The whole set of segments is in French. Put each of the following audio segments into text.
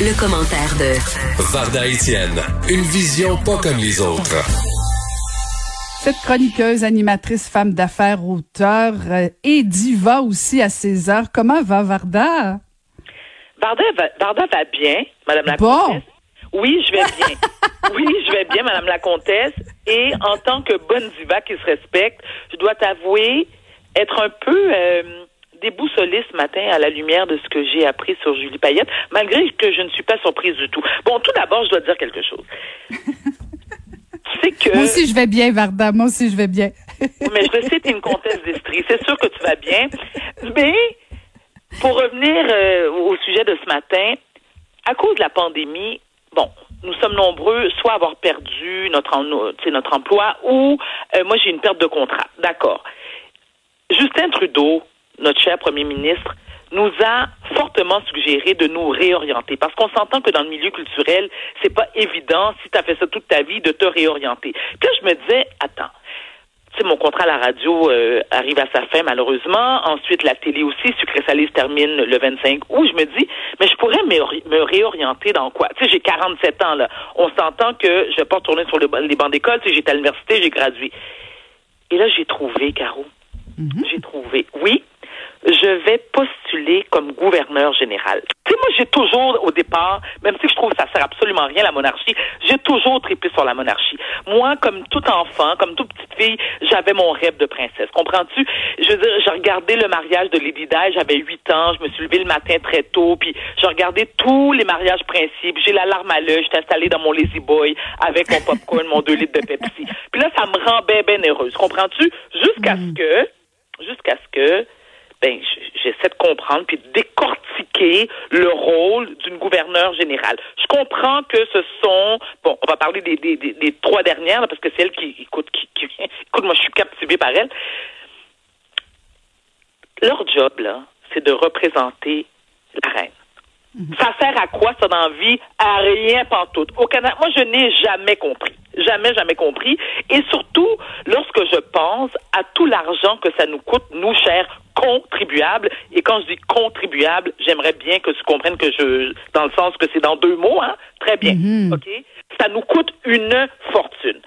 Le, commentaire de Varda Etienne, une vision pas comme les autres. Cette chroniqueuse, animatrice, femme d'affaires, auteur euh, et diva aussi à César. Comment va Varda? Varda va, Varda va bien, Madame la Bon. Comtesse. Oui, je vais bien. oui, je vais bien, Madame la Comtesse. Et en tant que bonne diva qui se respecte, je dois t'avouer être un peu euh, déboussolée ce matin à la lumière de ce que j'ai appris sur Julie Payette, malgré que je ne suis pas surprise du tout. Bon, tout d'abord, je dois dire quelque chose. tu sais que... Moi aussi, je vais bien, Varda. Moi aussi, je vais bien. Mais je sais, t'es une comtesse d'Estrie. C'est sûr que tu vas bien. Mais, pour revenir euh, au sujet de ce matin, à cause de la pandémie, bon, nous sommes nombreux soit à avoir perdu notre, sais, notre emploi ou euh, moi j'ai une perte de contrat. D'accord. Justin Trudeau, notre cher premier ministre, nous a fortement suggéré de nous réorienter parce qu'on s'entend que dans le milieu culturel, c'est pas évident si tu as fait ça toute ta vie de te réorienter. Puis là, je me disais, attends, tu sais, mon contrat à la radio euh, arrive à sa fin, malheureusement. Ensuite, la télé aussi, Sucré Salé se termine le 25 août. Je me dis, mais je pourrais me, ré- me réorienter dans quoi? Tu sais, j'ai 47 ans, là. On s'entend que je vais pas retourner sur le les bancs d'école. Tu sais, j'étais à l'université, j'ai gradué. Et là, j'ai trouvé, Caro. J'ai trouvé. Oui, je vais postuler comme gouverneur général. Tu sais, moi, j'ai toujours, au départ, même si je trouve que ça sert absolument à rien, la monarchie, j'ai toujours trippé sur la monarchie. Moi, comme tout enfant, comme toute petite fille, j'avais mon rêve de princesse. Comprends-tu? Je veux dire, j'ai regardé le mariage de Lady Di, j'avais 8 ans, je me suis levée le matin très tôt, puis j'ai regardé tous les mariages principes. J'ai la larme à l'œil, j'étais installée dans mon Lazy Boy avec mon popcorn, mon 2 litres de Pepsi. Puis là, ça me rend bien, bien heureuse. Comprends-tu? Jusqu'à ce que, jusqu'à ce que, ben, j'essaie de comprendre puis de décortiquer le rôle d'une gouverneure générale. Je comprends que ce sont, bon, on va parler des, des, des, des trois dernières, là, parce que c'est elle qui, écoute, qui, qui, écoute, moi, je suis captivée par elle. Leur job, là, c'est de représenter la reine. Ça sert à quoi ça dans vie? À rien pantoute. Au Canada, moi je n'ai jamais compris. Jamais, jamais compris. Et surtout, lorsque je pense à tout l'argent que ça nous coûte, nous, chers contribuables, et quand je dis contribuables, j'aimerais bien que tu comprennes que je, dans le sens que c'est dans deux mots, hein? Très bien. OK? Ça nous coûte une fortune.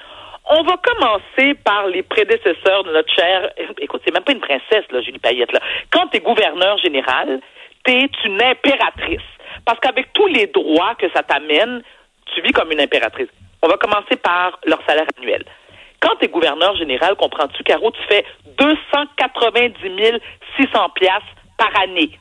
On va commencer par les prédécesseurs de notre chère. Écoute, c'est même pas une princesse, là, Julie Payette, là. Quand tu es gouverneur général, tu es une impératrice. Parce qu'avec tous les droits que ça t'amène, tu vis comme une impératrice. On va commencer par leur salaire annuel. Quand tu es gouverneur général, comprends-tu, Caro, tu fais 290 600 piastres par année.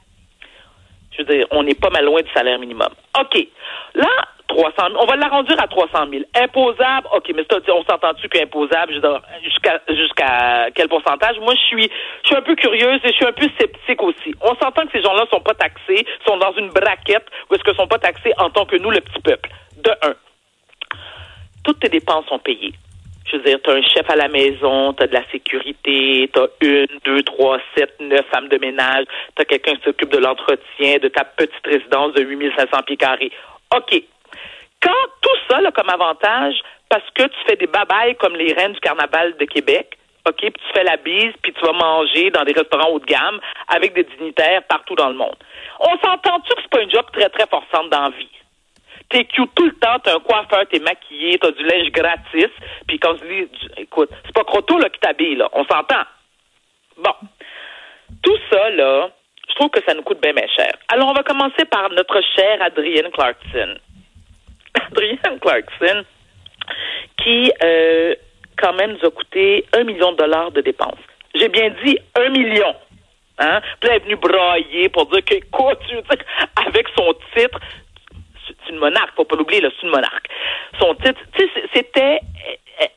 Je veux dire, on n'est pas mal loin du salaire minimum. OK. Là, 300 000, on va l'arrondir à 300 000. Imposable, OK, mais c'est- on s'entend-tu qu'imposable, jusqu'à quel pourcentage? Moi, je suis je suis un peu curieuse et je suis un peu sceptique aussi. On s'entend que ces gens-là sont pas taxés, sont dans une braquette où est-ce que sont pas taxés en tant que nous, le petit peuple. De un. Toutes tes dépenses sont payées. Je veux dire, tu as un chef à la maison, tu as de la sécurité, tu as une, deux, trois, sept, neuf femmes de ménage, tu as quelqu'un qui s'occupe de l'entretien de ta petite résidence de 8500 pieds carrés. OK. Quand tout ça, là, comme avantage, parce que tu fais des babayes comme les reines du carnaval de Québec, OK, puis tu fais la bise, puis tu vas manger dans des restaurants haut de gamme avec des dignitaires partout dans le monde. On s'entend-tu que c'est pas une job très, très forçante dans la vie? T'es cute tout le temps, t'as un coiffeur, t'es maquillé, t'as du linge gratis, puis quand je dis, écoute, c'est pas Croteau, là, qui t'habille, là, on s'entend. Bon. Tout ça, là, je trouve que ça nous coûte bien, bien cher. Alors, on va commencer par notre chère Adrienne Clarkson. Adrienne Clarkson, qui, euh, quand même, nous a coûté un million de dollars de dépenses. J'ai bien dit un million. Hein? Puis là, elle est venue brailler pour dire que, écoute, tu veux dire, avec son titre, c'est une monarque, faut pas l'oublier, c'est une monarque. Son titre, tu sais, c'était, elle-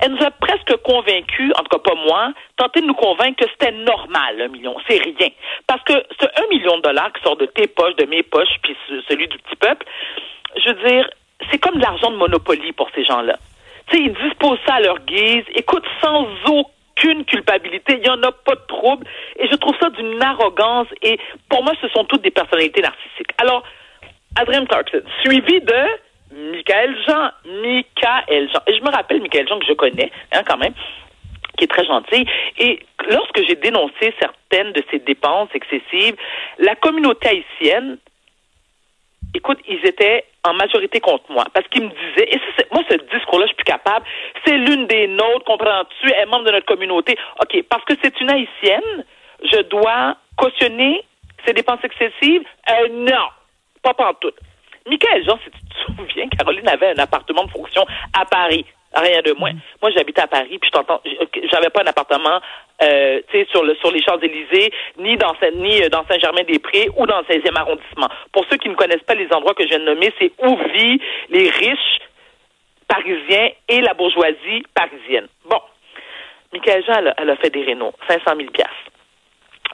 elle nous a presque convaincus, en tout cas pas moi, tenter de nous convaincre que c'était normal, un million. C'est rien. Parce que ce un million de dollars qui sort de tes poches, de mes poches, puis celui du petit peuple, je veux dire, c'est comme de l'argent de Monopoly pour ces gens-là. Tu sais, ils disposent ça à leur guise, écoute, sans aucune culpabilité, il n'y en a pas de trouble, et je trouve ça d'une arrogance, et pour moi, ce sont toutes des personnalités narcissiques. Alors, Adrien Clarkson, suivi de Michael Jean. Michael Jean. Et je me rappelle Michael Jean que je connais, hein, quand même, qui est très gentil. Et lorsque j'ai dénoncé certaines de ces dépenses excessives, la communauté haïtienne, écoute, ils étaient en majorité contre moi. Parce qu'ils me disaient, et moi, ce discours-là, je suis plus capable, c'est l'une des nôtres, comprends-tu, elle est membre de notre communauté. OK, parce que c'est une haïtienne, je dois cautionner ces dépenses excessives? Euh, non, pas pantoute. Michael Jean, si tu te souviens, Caroline avait un appartement de fonction à Paris. Rien de moins. Moi, j'habitais à Paris, puis je t'entends, j'avais pas un appartement, euh, tu sais, sur le sur les Champs Élysées, ni dans ni euh, dans Saint-Germain-des-Prés ou dans le 16e arrondissement. Pour ceux qui ne connaissent pas les endroits que je viens de nommer, c'est où vivent les riches parisiens et la bourgeoisie parisienne. Bon, Michael Jean, elle a, fait des rénaux, 500 000 piastres.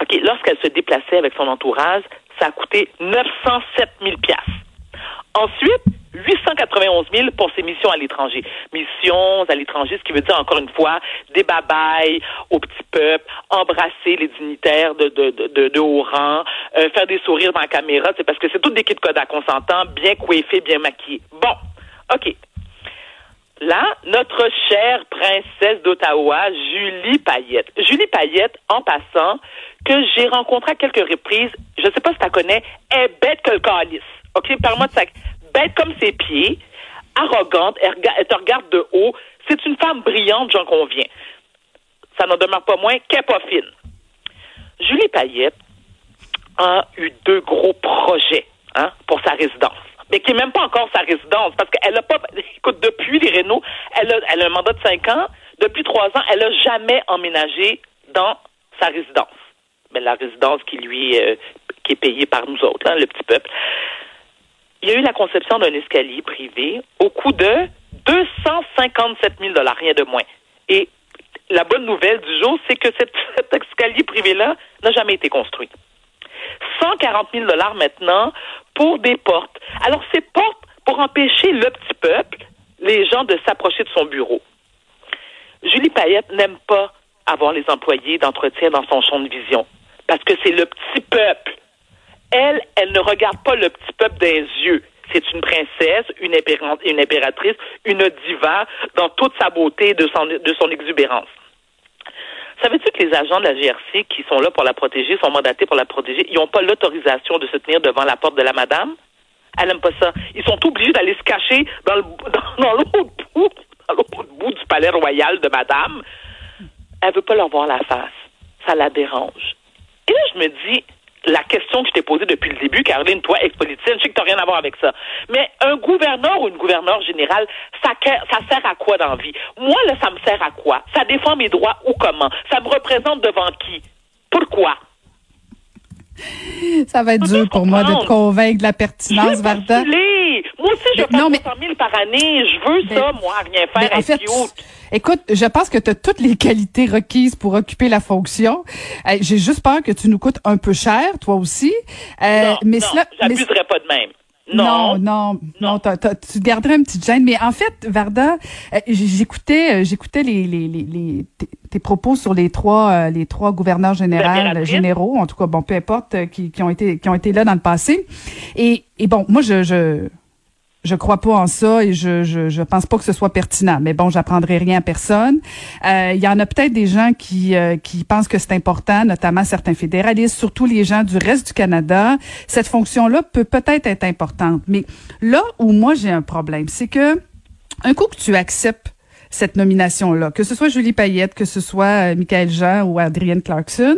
OK, lorsqu'elle se déplaçait avec son entourage, ça a coûté 907 000 piastres. Ensuite, 891 000 pour ses missions à l'étranger. Missions à l'étranger, ce qui veut dire encore une fois des babayes au petit peuple, embrasser les dignitaires de, haut rang, euh, faire des sourires dans la caméra, c'est parce que c'est toutes des kits de code à consentant, bien coiffés, bien maquillés. Bon, OK. Là, notre chère princesse d'Ottawa, Julie Payette. Julie Payette, en passant, que j'ai rencontré à quelques reprises, je ne sais pas si tu la connais, est bête que le calice. OK, par moi de ça. Bête comme ses pieds, arrogante, elle, te regarde de haut. C'est une femme brillante, j'en conviens. Ça n'en demeure pas moins qu'elle pas fine. Julie Payette a eu deux gros projets hein, pour sa résidence mais qui n'est même pas encore sa résidence, parce qu'elle n'a pas, écoute, depuis les Renault, elle a, elle a un mandat de cinq ans, depuis trois ans, elle n'a jamais emménagé dans sa résidence. Mais la résidence qui lui, euh, qui est payée par nous autres, hein, le petit peuple il y a eu la conception d'un escalier privé au coût de 257 000 rien de moins. Et la bonne nouvelle du jour, c'est que cet, escalier privé-là n'a jamais été construit. 140 000 maintenant pour des portes. Alors, ces portes pour empêcher le petit peuple, les gens, de s'approcher de son bureau. Julie Payette n'aime pas avoir les employés d'entretien dans son champ de vision parce que c'est le petit peuple elle, elle ne regarde pas le petit peuple des yeux. C'est une princesse, une, une impératrice, une diva dans toute sa beauté de de son exubérance. Savais-tu que les agents de la GRC qui sont là pour la protéger, sont mandatés pour la protéger, ils n'ont pas l'autorisation de se tenir devant la porte de la madame? Elle n'aime pas ça. Ils sont obligés d'aller se cacher dans l'autre bout, dans bout du palais royal de madame. Elle veut pas leur voir la face. Ça la dérange. Et là, je me dis, la question que je t'ai posée depuis le début, Caroline, toi, ex-politicienne, je sais que tu n'as rien à voir avec ça. Mais un gouverneur ou une gouverneure générale, ça, ça sert à quoi dans la vie? Moi, là, ça me sert à quoi? Ça défend mes droits ou comment? Ça me représente devant qui? Pourquoi? Ça va être dur pour moi de te convaincre de la pertinence, Varda. Moi aussi, je fais 100 000 par année. Je veux ça, moi, rien faire, en fait, Écoute, je pense que tu as toutes les qualités requises pour occuper la fonction. Euh, j'ai juste peur que tu nous coûtes un peu cher, toi aussi. Euh, non, mais non, pas de même. Non, non, non, tu garderais une petite gêne. Mais en fait, Varda, euh, j'écoutais, j'écoutais les, les, les, tes propos sur les trois, les trois gouverneurs généraux, généraux, en tout cas, bon, peu importe, qui, qui ont été, qui ont été là dans le passé. Et, et bon, moi, je, je je crois pas en ça et je, je, pense pas que ce soit pertinent. Mais bon, j'apprendrai rien à personne. Euh, il y en a peut-être des gens qui euh, qui pensent que c'est important, notamment certains fédéralistes, surtout les gens du reste du Canada. Cette fonction-là peut peut-être être importante. Mais là où moi j'ai un problème, c'est que un coup que tu acceptes cette nomination-là, que ce soit Julie Payette, que ce soit euh, Michael Jean ou Adrienne Clarkson.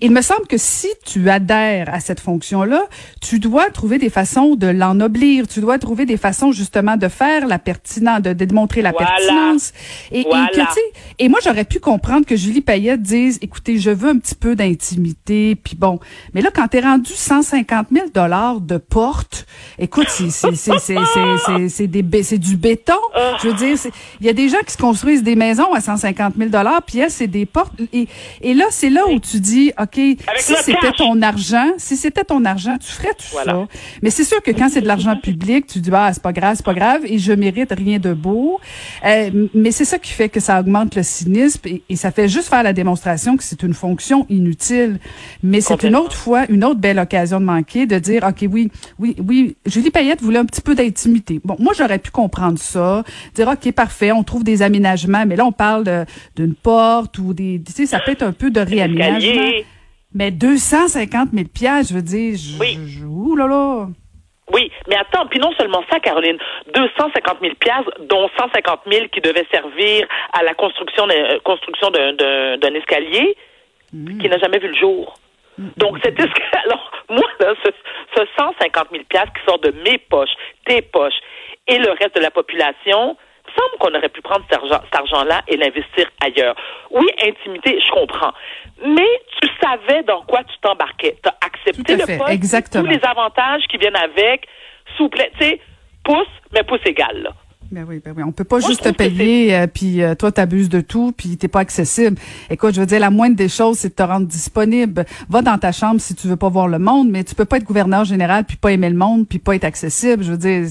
Il me semble que si tu adhères à cette fonction-là, tu dois trouver des façons de l'ennoblir, tu dois trouver des façons justement de faire la pertinence, de, démontrer la pertinence. Et, et, et moi, j'aurais pu comprendre que Julie Payette dise, écoutez, je veux un petit peu d'intimité, puis bon. Mais là, quand t'es rendu 150 000 dollars de porte, écoute, c'est c'est du béton. Je veux dire, il y a des gens qui se construisent des maisons à 150 000 dollars, puis elle, c'est des portes. Et, et là, c'est là où tu dis, ok, si c'était ton argent, si c'était ton argent, tu ferais tout Voilà. ça. Mais c'est sûr que quand c'est de l'argent public, tu dis, ah, c'est pas grave, c'est pas grave, et je mérite rien de beau. Euh, mais c'est ça qui fait que ça augmente le cynisme, et, et ça fait juste faire la démonstration que c'est une fonction inutile. Mais c'est une autre fois, une autre belle occasion de manquer, de dire, OK, oui, oui, oui, Julie Payette voulait un petit peu d'intimité. Bon, moi, j'aurais pu comprendre ça, dire, OK, parfait, on trouve des aménagements, mais là, on parle d'une porte ou des, tu sais, ça peut être un peu de réaménagement. Mais 250 000 piastres, je veux dire, je, Oui. je- ouh là là. Oui, mais attends, puis non seulement ça, Caroline, 250 000 piastres, dont 150 000 qui devaient servir à la construction d'un, euh, construction d'un, escalier qui n'a jamais vu le jour. Donc, cet escalier, alors, moi, là, ce, ce 150 000 piastres qui sort de mes poches, tes poches, et le reste de la population, semble qu'on aurait pu prendre cet, argent, cet argent-là et l'investir ailleurs. Oui, intimité, je comprends. Mais tu savais dans quoi tu t'embarquais. Tu as accepté le fait, poste, exactement. tous les avantages qui viennent avec, souple, tu sais, pouce, mais pouce égal, là. Ben oui, ben oui. On peut pas Moi, juste te payer, euh, puis euh, toi, t'abuses de tout, puis t'es pas accessible. Écoute, je veux dire, la moindre des choses, c'est de te rendre disponible. Va dans ta chambre si tu veux pas voir le monde, mais tu peux pas être gouverneur général, puis pas aimer le monde, puis pas être accessible. Je veux dire...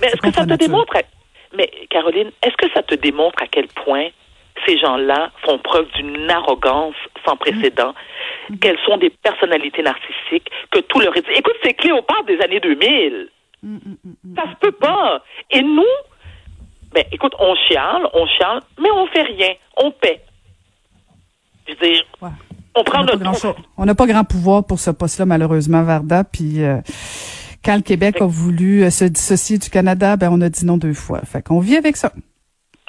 Mais est-ce que ça te nature. démontre, mais Caroline, est-ce que ça te démontre à quel point ces gens-là font preuve d'une arrogance sans précédent, Mm-hmm. qu'elles sont des personnalités narcissiques, que tout leur est dit. Écoute, c'est Cléopâtre des années 2000. Mm, Ça se peut pas. Et nous, ben, écoute, on chiale, on chiale, mais on fait rien. On paie. Je veux dire, Ouais. on prend notre grand on n'a pas grand pouvoir pour ce poste-là, malheureusement, Varda. Puis euh, quand le Québec a voulu euh, se dissocier du Canada, ben on a dit non deux fois. Fait qu'on vit avec ça.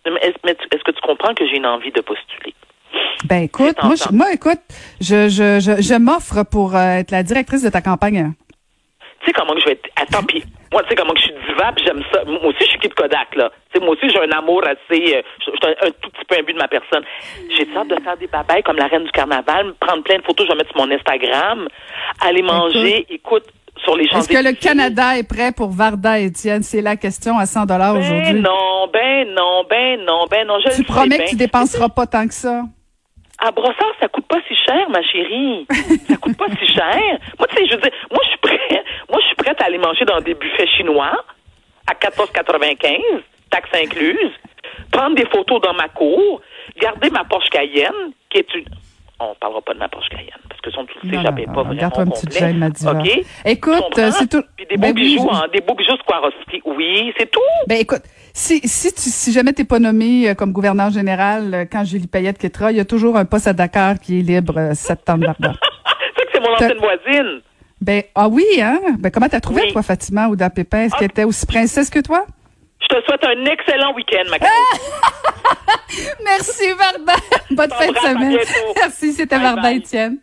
Mais Est-ce que tu comprends que j'ai une envie de postuler? Ben écoute, moi, je, moi écoute, je, je, je, je m'offre pour euh, être la directrice de ta campagne. Tu sais comment que je vais être. Attends, puis moi, tu sais comment que je suis diva, puis j'aime ça. Moi aussi, je suis Kid Kodak, là. Tu sais, moi aussi, j'ai un amour assez. euh, j'ai un, un tout petit peu imbu de ma personne. J'ai hâte de faire des babayes comme la reine du carnaval, me prendre plein de photos, je vais mettre sur mon Instagram, aller manger, écoute, sur les champs Est-ce que le Canada est prêt pour Varda Étienne? C'est la question à 100 dollars Ben aujourd'hui. non, ben non, ben non, ben non. Je Tu promets que tu dépenseras pas tant que ça? À Brossard, ça coûte pas si cher, ma chérie. ça coûte pas si cher. Moi, tu sais, je veux dire, moi, je suis prête, moi, je suis prête à aller manger dans des buffets chinois à 14,95, taxes incluses, prendre des photos dans ma cour, garder ma Porsche Cayenne, qui est une... On parlera pas de ma Porsche Cayenne, parce que son tout non, j'avais pas vraiment garde-toi une petite complet. gêne, ma diva. OK? Écoute, euh, c'est tout- Puis des beaux Ben oui, bijoux, je- en- des beaux bijoux Swarovski. Oui, c'est tout. Ben écoute, si, si, tu, si jamais t'es pas nommé euh, comme gouverneur général euh, quand Julie Payette quittera, il y a toujours un poste à Dakar qui est libre euh, septembre Varda. tu sais que c'est mon ancienne voisine. Ben ah oui, hein? Ben comment t'as trouvé Oui. toi, Fatima ou Pépin? Est-ce Ah. qu'elle était aussi princesse que toi? Je te souhaite un excellent week-end, ma. Merci Varda. Bonne fin de semaine. Merci, c'était Varda bye. Étienne.